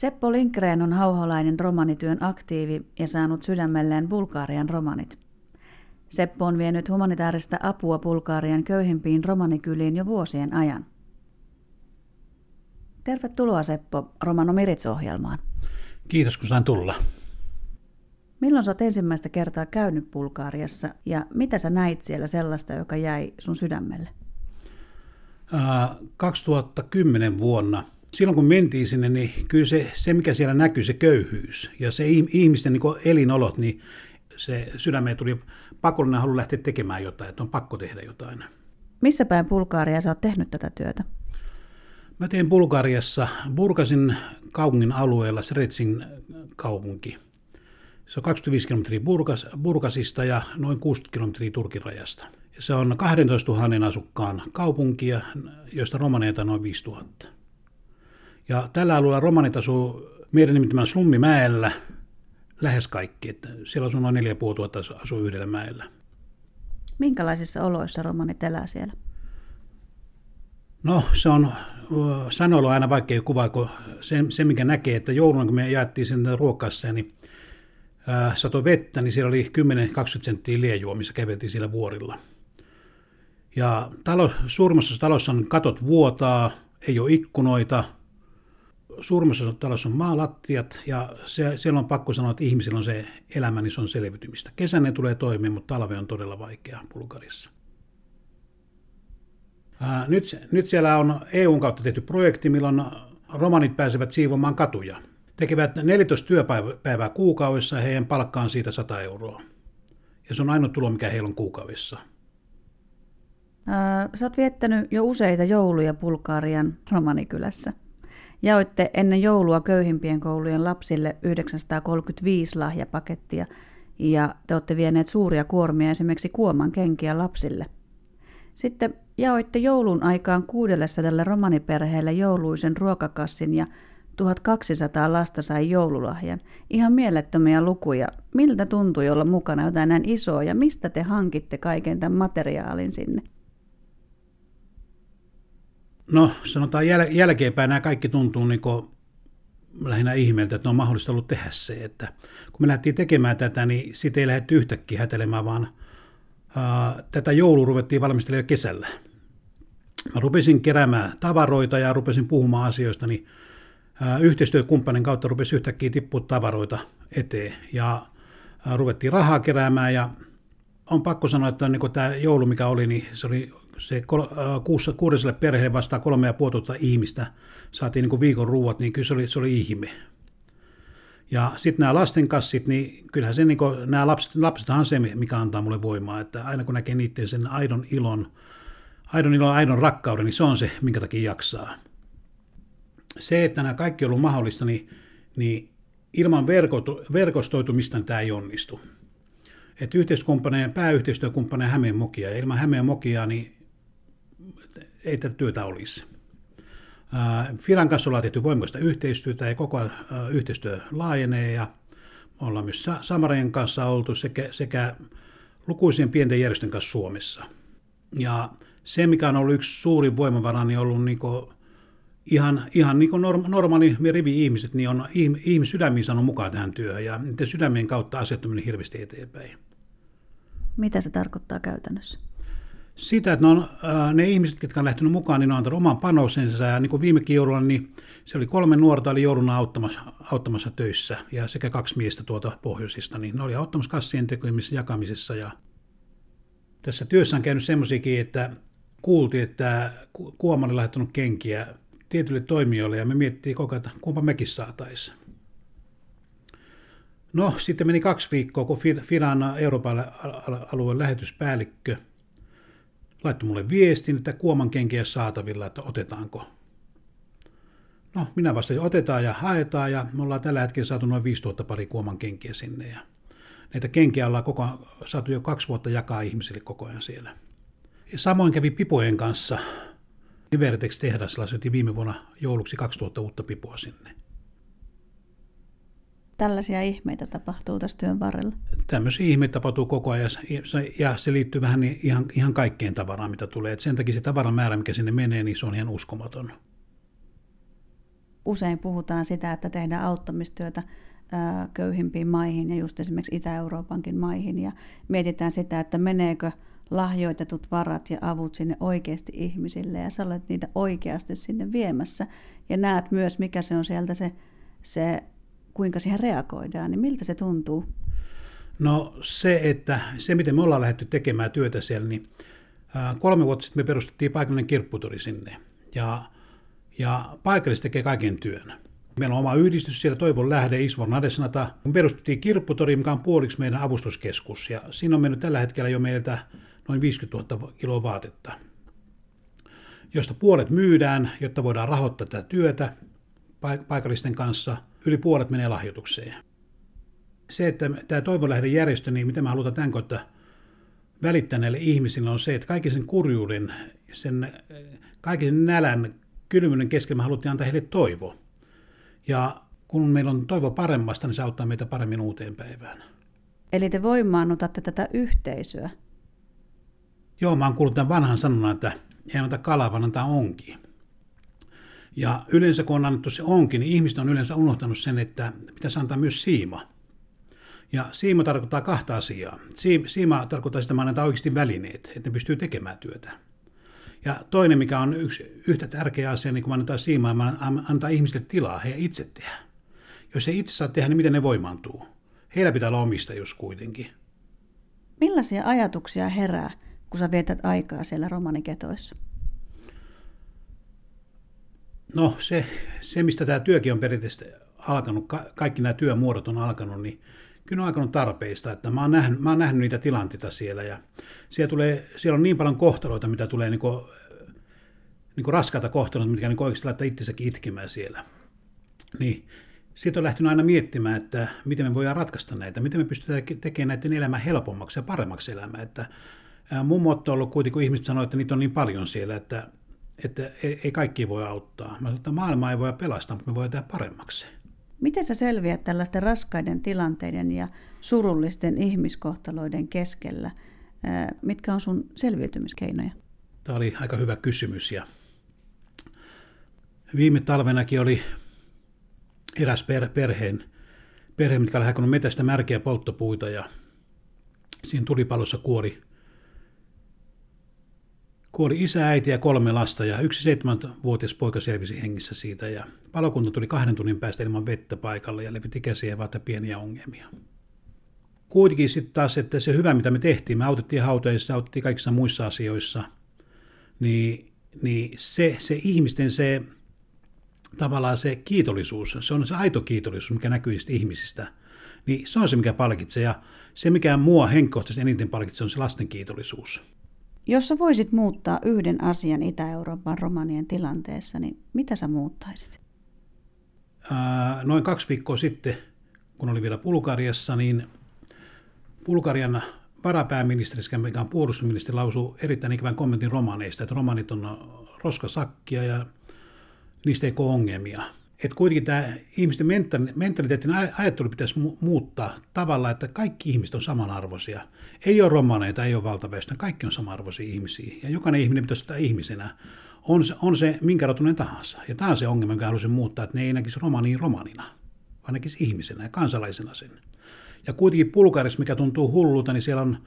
Seppo Linkreen on hauholainen romanityön aktiivi ja saanut sydämelleen Bulgarian romanit. Seppo on vienyt humanitaarista apua Bulgarian köyhimpiin romanikyliin jo vuosien ajan. Tervetuloa Seppo Romano Mirits-ohjelmaan. Kiitos kun sain tulla. Milloin sä oot ensimmäistä kertaa käynyt Bulgaariassa ja mitä sä näit siellä sellaista, joka jäi sun sydämelle? 2010 vuonna. Silloin kun mentiin sinne, niin kyllä se, se mikä siellä näkyy, se köyhyys ja se ihmisten niin elinolot, niin se sydämeen tuli pakollinen halu lähteä tekemään jotain, että on pakko tehdä jotain. Missä päin Bulgaaria sä oot tehnyt tätä työtä? Mä teen Bulgariassa Burgasin kaupungin alueella, Sretsin kaupunki. Se on 25 kilometriä Burgas, Burgasista ja noin 60 kilometriä Turkin rajasta. Se on 12 000 asukkaan kaupunkia, joista romaneita noin 5000. Ja tällä alueella romanit asuu meidän nimittämään Slummimäellä lähes kaikki. Että siellä asuu noin 4500 asuu yhdellä mäellä. Minkälaisissa oloissa romanit elää siellä? No se on sanoilla aina vaikea kuvaa, kun se, se mikä näkee, että jouluna kun me jaettiin sen ruokassa, niin ää, sato vettä, niin siellä oli 10-20 senttiä liejua, missä käveltiin siellä vuorilla. Ja talo, suurimmassa talossa on katot vuotaa, ei ole ikkunoita, suurimmassa talossa on maalattiat ja se, siellä on pakko sanoa, että ihmisillä on se elämä, niin se on selviytymistä. Kesän ne tulee toimia, mutta talve on todella vaikea Bulgarissa. Ää, nyt, nyt siellä on EUn kautta tehty projekti, milloin romanit pääsevät siivomaan katuja. Tekevät 14 työpäivää kuukaudessa ja heidän palkkaan siitä 100 euroa. Ja se on ainoa tulo, mikä heillä on kuukaudessa. sä oot viettänyt jo useita jouluja Bulgarian romanikylässä. Jaoitte ennen joulua köyhimpien koulujen lapsille 935 lahjapakettia ja te olette vieneet suuria kuormia esimerkiksi kuoman kenkiä lapsille. Sitten jaoitte joulun aikaan 600 romaniperheelle jouluisen ruokakassin ja 1200 lasta sai joululahjan. Ihan mielettömiä lukuja. Miltä tuntui olla mukana jotain näin isoa ja mistä te hankitte kaiken tämän materiaalin sinne? No sanotaan jäl- jälkeenpäin nämä kaikki tuntuu niin kuin lähinnä ihmeeltä, että on mahdollista ollut tehdä se. Että kun me lähdettiin tekemään tätä, niin siitä ei lähdetty yhtäkkiä hätelemään, vaan ää, tätä joulua ruvettiin valmistelemaan kesällä. Mä rupesin keräämään tavaroita ja rupesin puhumaan asioista, niin ää, yhteistyökumppanin kautta rupesi yhtäkkiä tippua tavaroita eteen. Ja ää, ruvettiin rahaa keräämään ja on pakko sanoa, että niin tämä joulu, mikä oli, niin se oli se kuussa, kuudeselle perheelle vastaan kolme ja puolta ihmistä saatiin niin kuin viikon ruuat, niin kyllä se oli, se oli ihme. Ja sitten nämä lastenkassit, niin kyllähän se, niin kuin, nämä lapset, lapsethan on se, mikä antaa mulle voimaa, että aina kun näkee niiden sen aidon ilon, aidon ilon, aidon rakkauden, niin se on se, minkä takia jaksaa. Se, että nämä kaikki on ollut mahdollista, niin, niin ilman verkostoitumista tämä ei onnistu. Että pääyhteistyökumppaneen Hämeen mokia, ja ilman Hämeen mokia, niin ei tätä työtä olisi. Firan kanssa ollaan tehty voimakasta yhteistyötä ja koko yhteistyö laajenee ja me ollaan myös Samarien kanssa oltu sekä, sekä lukuisien pienten järjestön kanssa Suomessa. Ja se, mikä on ollut yksi suuri voimavara, niin on ollut niin ihan, ihan niin kuin normaali rivi-ihmiset, niin on ihmissydämiin saanut mukaan tähän työhön ja niiden sydämien kautta asiat on hirveästi eteenpäin. Mitä se tarkoittaa käytännössä? Sitä, että ne, on, ne ihmiset, jotka on lähtenyt mukaan, niin ne on antanut oman panoksensa. Ja niin kuin viimekin joululla, niin se oli kolme nuorta oli jouluna auttamassa, auttamassa töissä ja sekä kaksi miestä tuolta pohjoisista, niin ne oli auttamassa kassien tekemisessä jakamisessa. Ja tässä työssä on käynyt semmoisiakin, että kuultiin, että Kuoma oli lähtenyt kenkiä tietyille toimijoille ja me miettii koko ajan, kumpa mekin saataisiin. No, sitten meni kaksi viikkoa, kun Fidan Euroopan alueen lähetyspäällikkö – laittoi mulle viestin, että kuoman kenkiä saatavilla, että otetaanko. No, minä vastasin, otetaan ja haetaan, ja me ollaan tällä hetkellä saatu noin 5000 pari kuoman kenkiä sinne, ja näitä kenkiä ollaan koko, saatu jo kaksi vuotta jakaa ihmisille koko ajan siellä. Ja samoin kävi pipojen kanssa. Libertex tehdas laseti viime vuonna jouluksi 2000 uutta pipoa sinne tällaisia ihmeitä tapahtuu tässä työn varrella? Tämmöisiä ihmeitä tapahtuu koko ajan ja se liittyy vähän niin ihan, ihan kaikkeen tavaraan, mitä tulee. Et sen takia se tavaran määrä, mikä sinne menee, niin se on ihan uskomaton. usein puhutaan sitä, että tehdään auttamistyötä köyhimpiin maihin ja just esimerkiksi Itä-Euroopankin maihin ja mietitään sitä, että meneekö lahjoitetut varat ja avut sinne oikeasti ihmisille ja sä olet niitä oikeasti sinne viemässä ja näet myös, mikä se on sieltä se, se kuinka siihen reagoidaan, niin miltä se tuntuu? No se, että se miten me ollaan lähdetty tekemään työtä siellä, niin kolme vuotta sitten me perustettiin paikallinen kirpputori sinne ja, ja paikalliset tekee kaiken työn. Meillä on oma yhdistys siellä, Toivon lähde, Isvor Nadesnata. Me perustettiin kirpputori, mikä on puoliksi meidän avustuskeskus. Ja siinä on mennyt tällä hetkellä jo meiltä noin 50 000 kiloa vaatetta, josta puolet myydään, jotta voidaan rahoittaa tätä työtä paikallisten kanssa. Yli puolet menee lahjoitukseen. Se, että tämä Toivon lähde järjestö, niin mitä mä halutaan tämän kautta välittää näille ihmisille on se, että kaiken sen kurjuuden, sen, kaiken sen nälän, kylmyyden keskellä me haluttiin antaa heille toivo. Ja kun meillä on toivo paremmasta, niin se auttaa meitä paremmin uuteen päivään. Eli te voimaannutatte tätä yhteisöä? Joo, mä oon kuullut tämän vanhan sanonnan, että ei anneta kalaa, vaan antaa onki. Ja yleensä kun on annettu se onki, niin ihmiset on yleensä unohtanut sen, että pitäisi antaa myös siima. Ja siima tarkoittaa kahta asiaa. Siima tarkoittaa sitä, että annetaan oikeasti välineet, että ne pystyy tekemään työtä. Ja toinen, mikä on yksi yhtä tärkeä asia, niin kun annetaan siimaa, antaa ihmisille tilaa he itse tehdä. Jos he itse saa tehdä, niin miten ne voimaantuu? Heillä pitää olla omistajuus kuitenkin. Millaisia ajatuksia herää, kun sä vietät aikaa siellä romaniketoissa? No se, se, mistä tämä työkin on perinteisesti alkanut, kaikki nämä työmuodot on alkanut, niin kyllä on alkanut tarpeista. Että mä, oon nähnyt, mä oon nähnyt niitä tilanteita siellä ja siellä, tulee, siellä on niin paljon kohtaloita, mitä tulee niin kuin, niin kuin raskaita kohtaloita, mitkä niin oikeasti laittaa itsensäkin itkemään siellä. Niin siitä on lähtenyt aina miettimään, että miten me voidaan ratkaista näitä, miten me pystytään tekemään näiden elämää helpommaksi ja paremmaksi elämää. Että mun motto on ollut kuitenkin, kun ihmiset sanoo, että niitä on niin paljon siellä, että, että ei kaikki voi auttaa. Mä sanon, että maailmaa ei voi pelastaa, mutta me voidaan tehdä paremmaksi. Miten sä selviät tällaisten raskaiden tilanteiden ja surullisten ihmiskohtaloiden keskellä? Mitkä on sun selviytymiskeinoja? Tämä oli aika hyvä kysymys ja viime talvenakin oli eräs per, perheen, perhe, mitkä oli metästä märkeä polttopuita ja siinä tulipalossa kuoli Kuoli isä, äiti ja kolme lasta ja yksi seitsemänvuotias poika selvisi hengissä siitä ja palokunta tuli kahden tunnin päästä ilman vettä paikalle ja leviti käsiä vaata pieniä ongelmia. Kuitenkin sitten taas, että se hyvä mitä me tehtiin, me autettiin hautajissa, autettiin kaikissa muissa asioissa, niin, niin se, se ihmisten se tavallaan se kiitollisuus, se on se aito kiitollisuus, mikä näkyy ihmisistä, niin se on se, mikä palkitsee. Ja se, mikä mua henkkohtaisesti eniten palkitsee, on se lasten kiitollisuus. Jos sä voisit muuttaa yhden asian Itä-Euroopan romanien tilanteessa, niin mitä sä muuttaisit? Noin kaksi viikkoa sitten, kun oli vielä Bulgariassa, niin Bulgarian varapääministeri, mikä on puolustusministeri, lausui erittäin ikävän kommentin romaneista, että romanit on roskasakkia ja niistä ei ole ongelmia että kuitenkin tämä ihmisten mentaliteetin ajattelu pitäisi muuttaa tavalla, että kaikki ihmiset on samanarvoisia. Ei ole romaneita, ei ole valtaväestö, kaikki on samanarvoisia ihmisiä. Ja jokainen ihminen pitäisi ottaa ihmisenä, on se, on se minkä rotunen tahansa. Ja tämä on se ongelma, jonka haluaisin muuttaa, että ne ei näkisi romaniin romanina, vaan näkisi ihmisenä ja kansalaisena sen. Ja kuitenkin Bulgarissa, mikä tuntuu hullulta, niin siellä on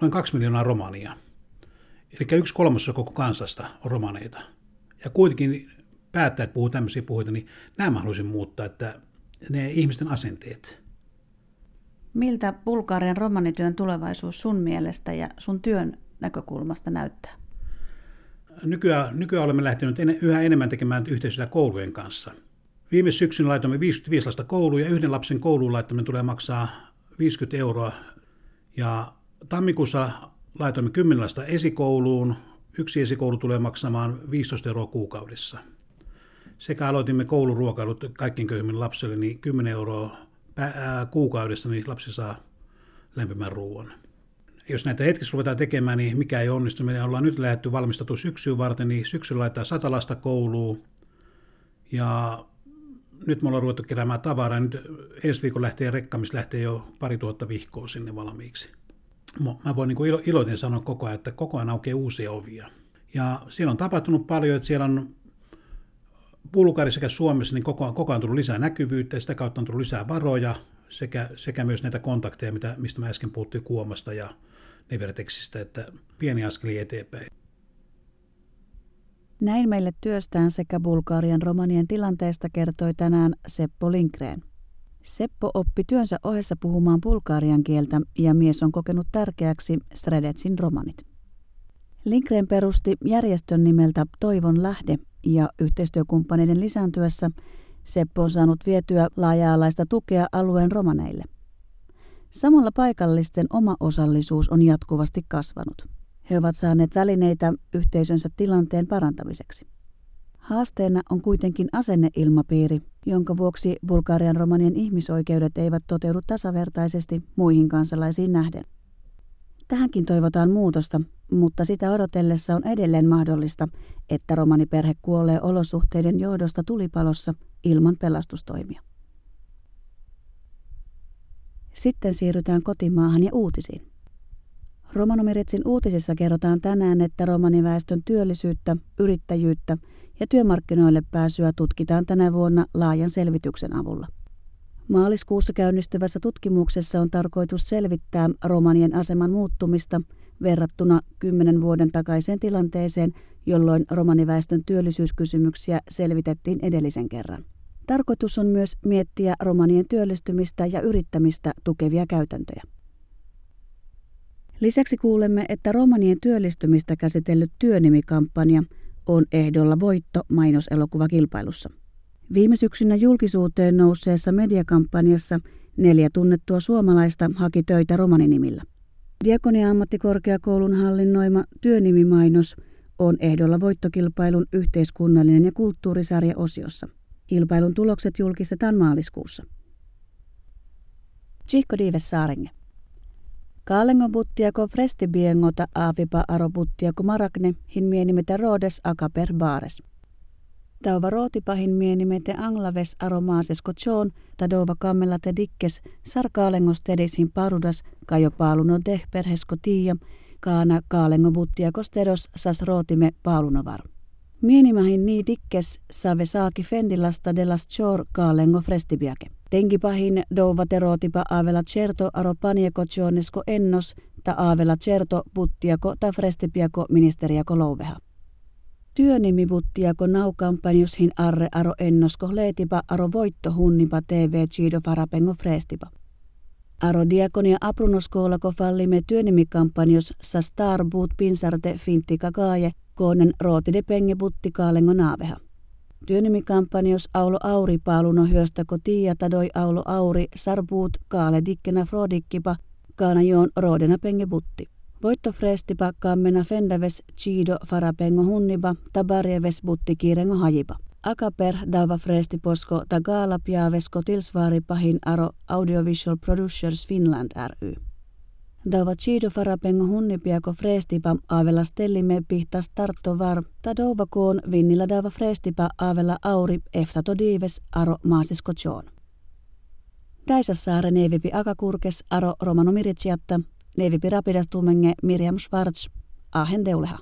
noin kaksi miljoonaa romania. Eli yksi kolmasosa koko kansasta on romaneita. Ja kuitenkin päättäjät puhuu tämmöisiä puhuita, niin nämä haluaisin muuttaa, että ne ihmisten asenteet. Miltä Bulgarian romanityön tulevaisuus sun mielestä ja sun työn näkökulmasta näyttää? Nykyään, nykyään olemme lähteneet yhä enemmän tekemään yhteistyötä koulujen kanssa. Viime syksynä laitoimme 55 lasta kouluun ja yhden lapsen kouluun laittaminen tulee maksaa 50 euroa. Ja tammikuussa laitoimme 10 lasta esikouluun. Yksi esikoulu tulee maksamaan 15 euroa kuukaudessa sekä aloitimme kouluruokailut kaikkien köyhimmille lapsille, niin 10 euroa kuukaudessa niin lapsi saa lämpimän ruoan. Jos näitä hetkessä ruvetaan tekemään, niin mikä ei onnistu. Me ollaan nyt lähdetty valmistautua syksyyn varten, niin syksyllä laittaa sata lasta kouluun. Ja nyt me ollaan ruvettu keräämään tavaraa. Nyt ensi viikon lähtee rekka, missä lähtee jo pari tuhatta vihkoa sinne valmiiksi. Mä voin niin iloiten sanoa koko ajan, että koko ajan aukeaa uusia ovia. Ja siellä on tapahtunut paljon, että siellä on Bulgari sekä Suomessa niin koko, koko ajan tullut lisää näkyvyyttä ja sitä kautta on tullut lisää varoja sekä, sekä myös näitä kontakteja, mitä, mistä mä äsken puhuttiin Kuomasta ja Nevertexistä, että pieni askeli eteenpäin. Näin meille työstään sekä Bulgarian romanien tilanteesta kertoi tänään Seppo Linkreen. Seppo oppi työnsä ohessa puhumaan bulgarian kieltä ja mies on kokenut tärkeäksi Stredetsin romanit. Linkreen perusti järjestön nimeltä Toivon lähde ja yhteistyökumppaneiden lisääntyessä Seppo on saanut vietyä laaja-alaista tukea alueen romaneille. Samalla paikallisten oma osallisuus on jatkuvasti kasvanut. He ovat saaneet välineitä yhteisönsä tilanteen parantamiseksi. Haasteena on kuitenkin asenneilmapiiri, jonka vuoksi Bulgarian romanien ihmisoikeudet eivät toteudu tasavertaisesti muihin kansalaisiin nähden. Tähänkin toivotaan muutosta, mutta sitä odotellessa on edelleen mahdollista, että romaniperhe kuolee olosuhteiden johdosta tulipalossa ilman pelastustoimia. Sitten siirrytään kotimaahan ja uutisiin. Romanomiritsin uutisissa kerrotaan tänään, että romaniväestön työllisyyttä, yrittäjyyttä ja työmarkkinoille pääsyä tutkitaan tänä vuonna laajan selvityksen avulla. Maaliskuussa käynnistyvässä tutkimuksessa on tarkoitus selvittää romanien aseman muuttumista verrattuna kymmenen vuoden takaiseen tilanteeseen, jolloin romaniväestön työllisyyskysymyksiä selvitettiin edellisen kerran. Tarkoitus on myös miettiä romanien työllistymistä ja yrittämistä tukevia käytäntöjä. Lisäksi kuulemme, että romanien työllistymistä käsitellyt työnimikampanja on ehdolla voitto mainoselokuvakilpailussa. Viime syksynä julkisuuteen nousseessa mediakampanjassa neljä tunnettua suomalaista haki töitä romaninimillä. Diakonia-ammattikorkeakoulun hallinnoima työnimimainos on ehdolla voittokilpailun yhteiskunnallinen ja kulttuurisarja osiossa. Kilpailun tulokset julkistetaan maaliskuussa. Chico Dives Saaringe. Kaalengo buttiako biengota aavipa aro buttiako marakne hin mienimete roodes akaper baares. Tauva rootipahin mienimete anglaves aromaasesko tjoon, tadova kammella te dikkes, sar kaalengos tedishin parudas, kajo paaluno deh perhesko tiia, kaana kaalengo buttiako stedos sas rootime paalunovar. Mienimahin nii dikkes save saaki fendilasta delas chor kaalengo frestibiake. Tenkipahin douva terootipa avela certo aro tjoonesko ennos, ta avela certo puttiako ta frestipiako ministeriako louveha. Työnimiputtiako naukampanjushin arre aro ennosko leetipa aro voitto hunnipa TV chido farapengo frestipa. Aro diakonia aprunoskoolako fallime työnimikampanjos sa starboot pinsarte fintti kaaje koonen rootide penge putti kaalengo naaveha. Työnimikampanjos aulo auri paaluno hyöstäko tiia tadoi aulo auri sarbuut kaale dikkena frodikkipa kaana joon roodena penge putti. Voitto frestipa kammena fendaves chido farapengo hunniba tabarieves butti kiirengo hajipa. Akaper dava fresti posko tagaala piavesko tilsvaari pahin aro Audiovisual Producers Finland ry. Dava chido farapengo hunnipiako frestipa aavella stellime pihtas tartto var, ta dova koon vinnillä dava frestipa aavella auri eftato diives aro maasisko joon. Daisassaare neivipi akakurkes aro romano miritsiatta, neivipi rapidas tumenge Miriam Schwarz, ahen deuleha.